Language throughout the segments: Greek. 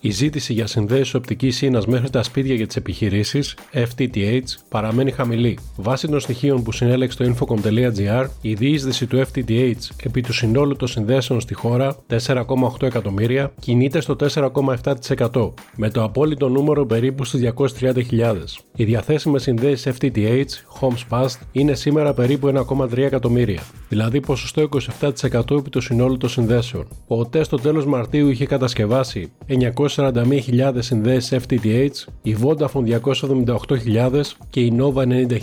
Η ζήτηση για συνδέσεις οπτικής ίνα μέχρι τα σπίτια για τις επιχειρήσεις, FTTH, παραμένει χαμηλή. Βάσει των στοιχείων που συνέλεξε το infocom.gr, η διείσδυση του FTTH επί του συνόλου των συνδέσεων στη χώρα, 4,8 εκατομμύρια, κινείται στο 4,7%, με το απόλυτο νούμερο περίπου στις 230.000. Οι διαθέσιμες συνδέσεις FTTH, Homes Past, είναι σήμερα περίπου 1,3 εκατομμύρια, δηλαδή ποσοστό 27% επί του συνόλου των συνδέσεων. Ο ΟΤΕ στο τέλος Μαρτίου είχε κατασκευάσει 941.000 συνδέσεις FTTH, η Vodafone 278.000 και η Nova 90.000.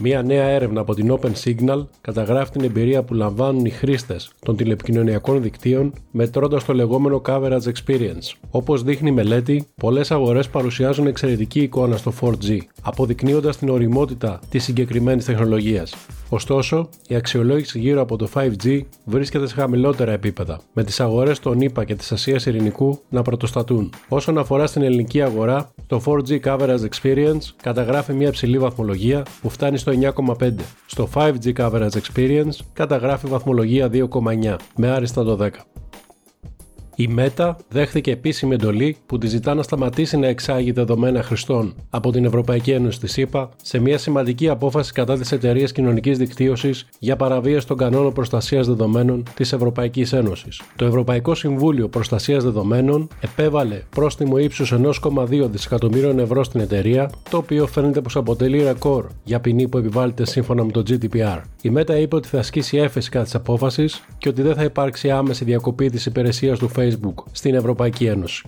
Μία νέα έρευνα από την Open Signal καταγράφει την εμπειρία που λαμβάνουν οι χρήστες των τηλεπικοινωνιακών δικτύων μετρώντας το λεγόμενο coverage experience. Όπως δείχνει η μελέτη, πολλές αγορές παρουσιάζουν εξαιρετική εικόνα στο 4G, αποδεικνύοντας την οριμότητα της συγκεκριμένης τεχνολογίας. Ωστόσο, η αξιολόγηση γύρω από το 5G βρίσκεται σε χαμηλότερα επίπεδα, με τις αγορές των ΗΠΑ και της Ασίας Ειρηνικού να πρωτοστατούν. Όσον αφορά στην ελληνική αγορά, το 4G Coverage Experience καταγράφει μια ψηλή βαθμολογία που φτάνει στο 9,5. Στο 5G Coverage Experience καταγράφει βαθμολογία 2,9 με άριστα το 10. Η Meta δέχθηκε επίσημη εντολή που τη ζητά να σταματήσει να εξάγει δεδομένα χρηστών από την Ευρωπαϊκή Ένωση της ΕΠΑ σε μια σημαντική απόφαση κατά της εταιρείας κοινωνικής δικτύωσης για παραβίαση των κανόνων προστασίας δεδομένων της Ευρωπαϊκής Ένωσης. Το Ευρωπαϊκό Συμβούλιο Προστασίας Δεδομένων επέβαλε πρόστιμο ύψους 1,2 δισεκατομμύριων ευρώ στην εταιρεία, το οποίο φαίνεται πως αποτελεί ρεκόρ για ποινή που επιβάλλεται σύμφωνα με το GDPR. Η Meta είπε ότι θα ασκήσει έφεση κατά της απόφασης και ότι δεν θα υπάρξει άμεση διακοπή της υπηρεσίας του Facebook Facebook στην Ευρωπαϊκή Ένωση.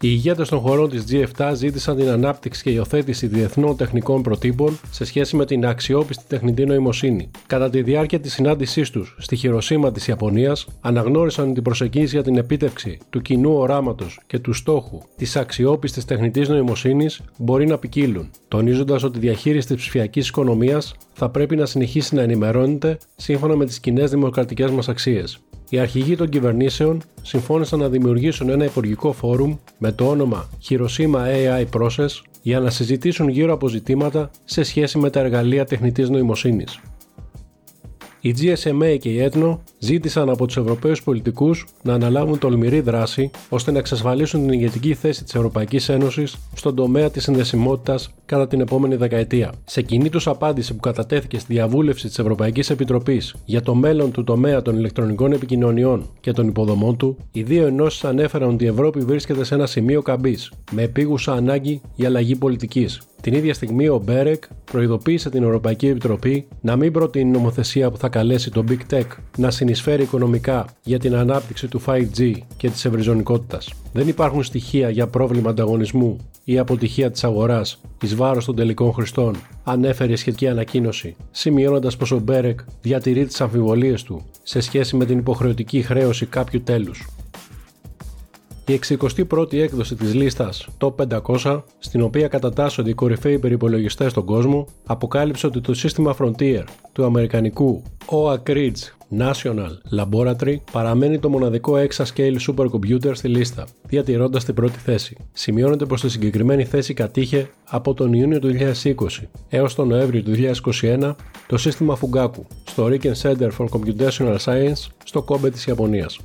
Οι ηγέτες των χωρών της G7 ζήτησαν την ανάπτυξη και υιοθέτηση διεθνών τεχνικών προτύπων σε σχέση με την αξιόπιστη τεχνητή νοημοσύνη. Κατά τη διάρκεια της συνάντησής τους στη Χειροσύμα της Ιαπωνίας, αναγνώρισαν την προσεγγίση για την επίτευξη του κοινού οράματος και του στόχου της αξιόπιστης τεχνητής νοημοσύνης μπορεί να ποικίλουν, τονίζοντας ότι η διαχείριση της ψηφιακής οικονομίας θα πρέπει να συνεχίσει να ενημερώνεται σύμφωνα με τις κοινές δημοκρατικές μας αξίες. Οι αρχηγοί των κυβερνήσεων συμφώνησαν να δημιουργήσουν ένα υπουργικό φόρουμ με το όνομα Hiroshima AI Process για να συζητήσουν γύρω από ζητήματα σε σχέση με τα εργαλεία τεχνητής νοημοσύνης. Η GSMA και η ΕΤΝΟ ζήτησαν από τους Ευρωπαίους πολιτικούς να αναλάβουν τολμηρή δράση ώστε να εξασφαλίσουν την ηγετική θέση της Ευρωπαϊκής Ένωσης στον τομέα της συνδεσιμότητας κατά την επόμενη δεκαετία. Σε κοινή τους απάντηση που κατατέθηκε στη διαβούλευση της Ευρωπαϊκής Επιτροπής για το μέλλον του τομέα των ηλεκτρονικών επικοινωνιών και των υποδομών του, οι δύο ενώσεις ανέφεραν ότι η Ευρώπη βρίσκεται σε ένα σημείο καμπής, με επίγουσα ανάγκη για αλλαγή πολιτικής. Την ίδια στιγμή ο Μπέρεκ προειδοποίησε την Ευρωπαϊκή Επιτροπή να μην προτείνει νομοθεσία που θα καλέσει το Big Tech να συνεισφέρει οικονομικά για την ανάπτυξη του 5G και της ευρυζωνικότητας. Δεν υπάρχουν στοιχεία για πρόβλημα ανταγωνισμού ή αποτυχία της αγοράς εις βάρος των τελικών χρηστών, ανέφερε η σχετική ανακοίνωση, σημειώνοντας πως ο Μπέρεκ διατηρεί τις αμφιβολίες του σε σχέση με την υποχρεωτική χρέωση κάποιου τέλους. Η 61η έκδοση της λίστας Top 500, στην οποία κατατάσσονται οι κορυφαίοι υπερυπολογιστές στον κόσμο, αποκάλυψε ότι το σύστημα Frontier του αμερικανικού Oak Ridge National Laboratory παραμένει το μοναδικό exascale supercomputer στη λίστα, διατηρώντας την πρώτη θέση. Σημειώνεται πως τη συγκεκριμένη θέση κατήχε από τον Ιούνιο του 2020 έως τον Νοέμβριο του 2021 το σύστημα Fugaku στο Riken Center for Computational Science στο Kobe της Ιαπωνίας.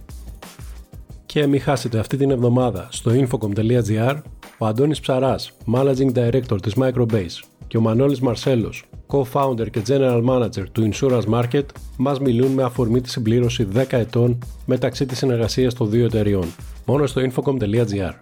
Και μην χάσετε αυτή την εβδομάδα στο infocom.gr ο Αντώνης Ψαράς, Managing Director της Microbase και ο Μανώλης Μαρσέλος, Co-Founder και General Manager του Insurance Market, μας μιλούν με αφορμή τη συμπλήρωση 10 ετών μεταξύ της συνεργασίας των δύο εταιριών. Μόνο στο infocom.gr.